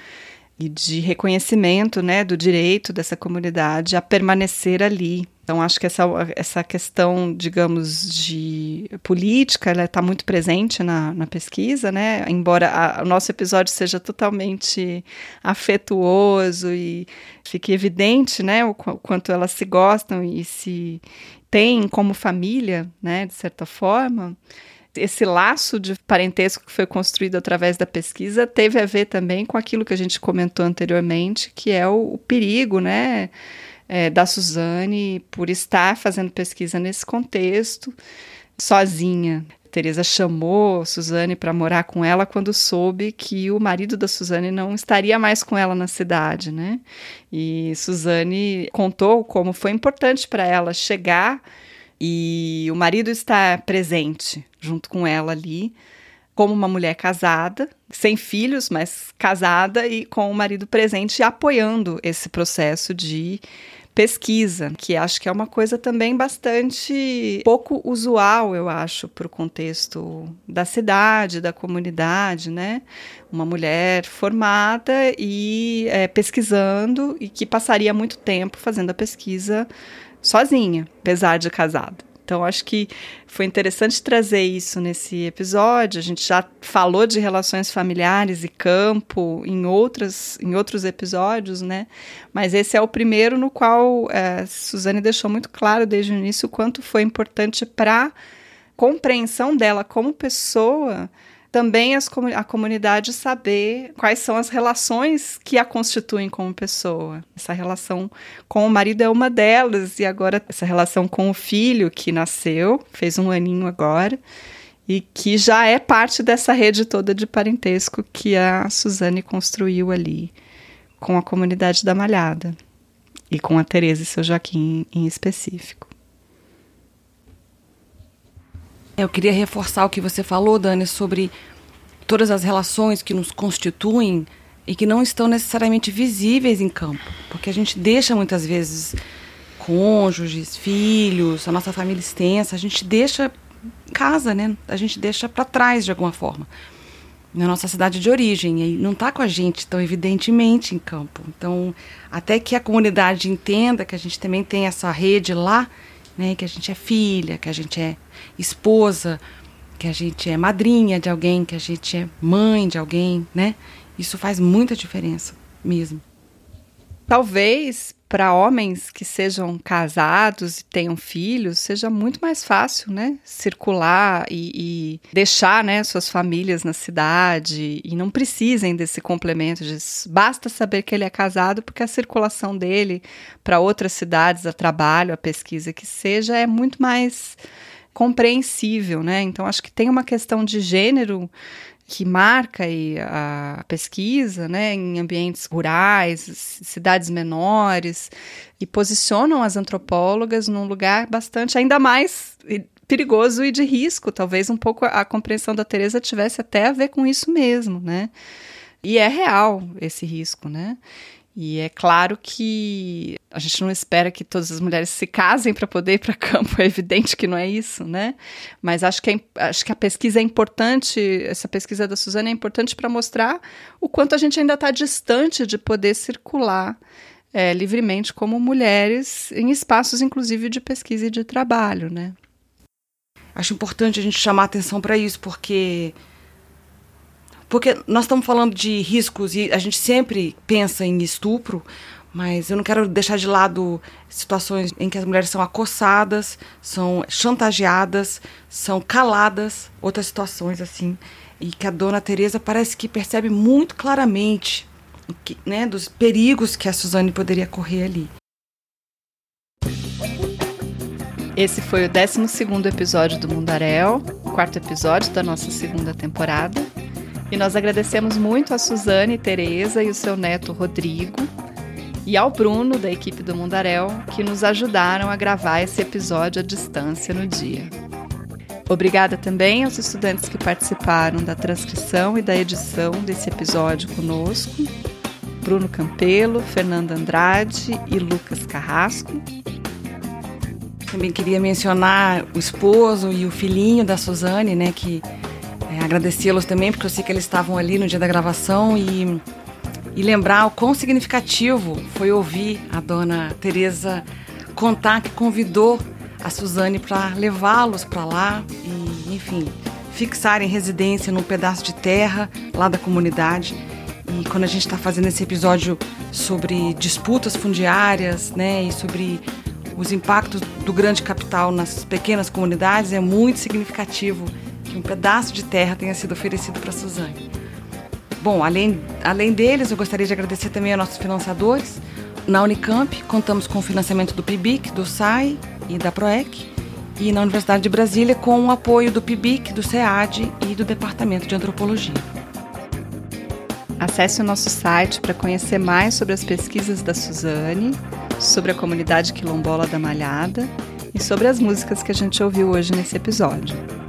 e de reconhecimento né, do direito dessa comunidade a permanecer ali. Então, acho que essa, essa questão, digamos, de política, ela está muito presente na, na pesquisa, né? Embora a, o nosso episódio seja totalmente afetuoso e fique evidente, né, o, o quanto elas se gostam e se têm como família, né, de certa forma esse laço de parentesco que foi construído através da pesquisa teve a ver também com aquilo que a gente comentou anteriormente, que é o, o perigo, né, é, da Suzane por estar fazendo pesquisa nesse contexto, sozinha. Teresa chamou Suzane para morar com ela quando soube que o marido da Suzane não estaria mais com ela na cidade, né? E Suzane contou como foi importante para ela chegar e o marido está presente junto com ela ali, como uma mulher casada, sem filhos, mas casada e com o marido presente apoiando esse processo de pesquisa, que acho que é uma coisa também bastante pouco usual, eu acho, para o contexto da cidade, da comunidade, né? Uma mulher formada e é, pesquisando e que passaria muito tempo fazendo a pesquisa sozinha, apesar de casada. Então, acho que foi interessante trazer isso nesse episódio. A gente já falou de relações familiares e campo em, outras, em outros episódios, né? Mas esse é o primeiro no qual é, Suzane deixou muito claro desde o início o quanto foi importante para compreensão dela como pessoa também as, a comunidade saber quais são as relações que a constituem como pessoa. Essa relação com o marido é uma delas, e agora essa relação com o filho que nasceu, fez um aninho agora, e que já é parte dessa rede toda de parentesco que a Suzane construiu ali com a comunidade da Malhada e com a Tereza e seu Joaquim em específico. Eu queria reforçar o que você falou, Dani, sobre todas as relações que nos constituem e que não estão necessariamente visíveis em campo, porque a gente deixa muitas vezes cônjuges, filhos, a nossa família extensa, a gente deixa casa, né? A gente deixa para trás de alguma forma na nossa cidade de origem e não está com a gente tão evidentemente em campo. Então, até que a comunidade entenda que a gente também tem essa rede lá, né, que a gente é filha, que a gente é esposa, que a gente é madrinha de alguém, que a gente é mãe de alguém, né? Isso faz muita diferença mesmo. Talvez para homens que sejam casados e tenham filhos, seja muito mais fácil, né? Circular e, e, deixar né, suas famílias na cidade e não precisem desse complemento. De, basta saber que ele é casado, porque a circulação dele para outras cidades, a trabalho, a pesquisa que seja, é muito mais compreensível, né? Então acho que tem uma questão de gênero que marca a pesquisa né, em ambientes rurais, cidades menores, e posicionam as antropólogas num lugar bastante ainda mais perigoso e de risco. Talvez um pouco a, compreensão da Teresa tivesse até a ver com isso mesmo, né? E é real esse risco, né? E é claro que a gente não espera que todas as mulheres se casem para poder ir para campo, é evidente que não é isso, né? Mas acho que, é, acho que a pesquisa é importante, essa pesquisa da Suzana é importante para mostrar o quanto a gente ainda está distante de poder circular é, livremente como mulheres em espaços, inclusive, de pesquisa e de trabalho, né? Acho importante a gente chamar atenção para isso, porque porque nós estamos falando de riscos e a gente sempre pensa em estupro, mas eu não quero deixar de lado situações em que as mulheres são acossadas, são chantageadas, são caladas, outras situações assim, e que a dona Teresa parece que percebe muito claramente que, né, dos perigos que a Suzane poderia correr ali. Esse foi o 12 episódio do Mundaréu, quarto episódio da nossa segunda temporada. E nós agradecemos muito a Suzane Tereza e o seu neto Rodrigo e ao Bruno, da equipe do Mundaréu, que nos ajudaram a gravar esse episódio à distância no dia. Obrigada também aos estudantes que participaram da transcrição e da edição desse episódio conosco: Bruno Campelo, Fernanda Andrade e Lucas Carrasco. Também queria mencionar o esposo e o filhinho da Suzane, né, que é, agradecê-los também, porque eu sei que eles estavam ali no dia da gravação e, e lembrar o quão significativo foi ouvir a dona Teresa contar que convidou a Suzane para levá-los para lá e, enfim, fixarem residência num pedaço de terra lá da comunidade. E quando a gente está fazendo esse episódio sobre disputas fundiárias, né, e sobre os impactos do grande capital nas pequenas comunidades, é muito significativo que um pedaço de terra tenha sido oferecido para Suzane. Bom, além, além deles, eu gostaria de agradecer também a nossos financiadores. Na Unicamp, contamos com o financiamento do PIBIC, do SAI e da PROEC. E na Universidade de Brasília, com o apoio do PIBIC, do SEAD e do Departamento de Antropologia. Acesse o nosso site para conhecer mais sobre as pesquisas da Suzane, sobre a comunidade quilombola da Malhada e sobre as músicas que a gente ouviu hoje nesse episódio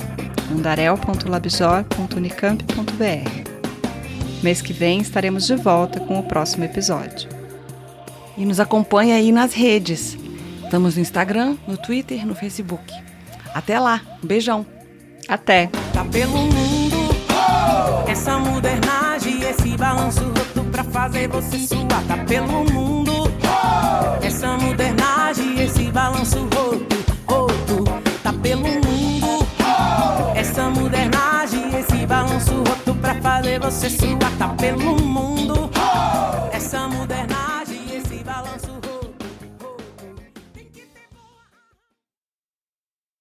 mundarel.labjor.unicamp.br. Mês que vem estaremos de volta com o próximo episódio. E nos acompanhe aí nas redes. Estamos no Instagram, no Twitter, no Facebook. Até lá, um beijão. Até. Tá pelo mundo, essa modernagem, esse balanço roto pra fazer você suar. Tá pelo mundo, essa modernagem, esse balanço roto. Esse balanço roto pra fazer você suar, tá pelo mundo. Essa modernagem.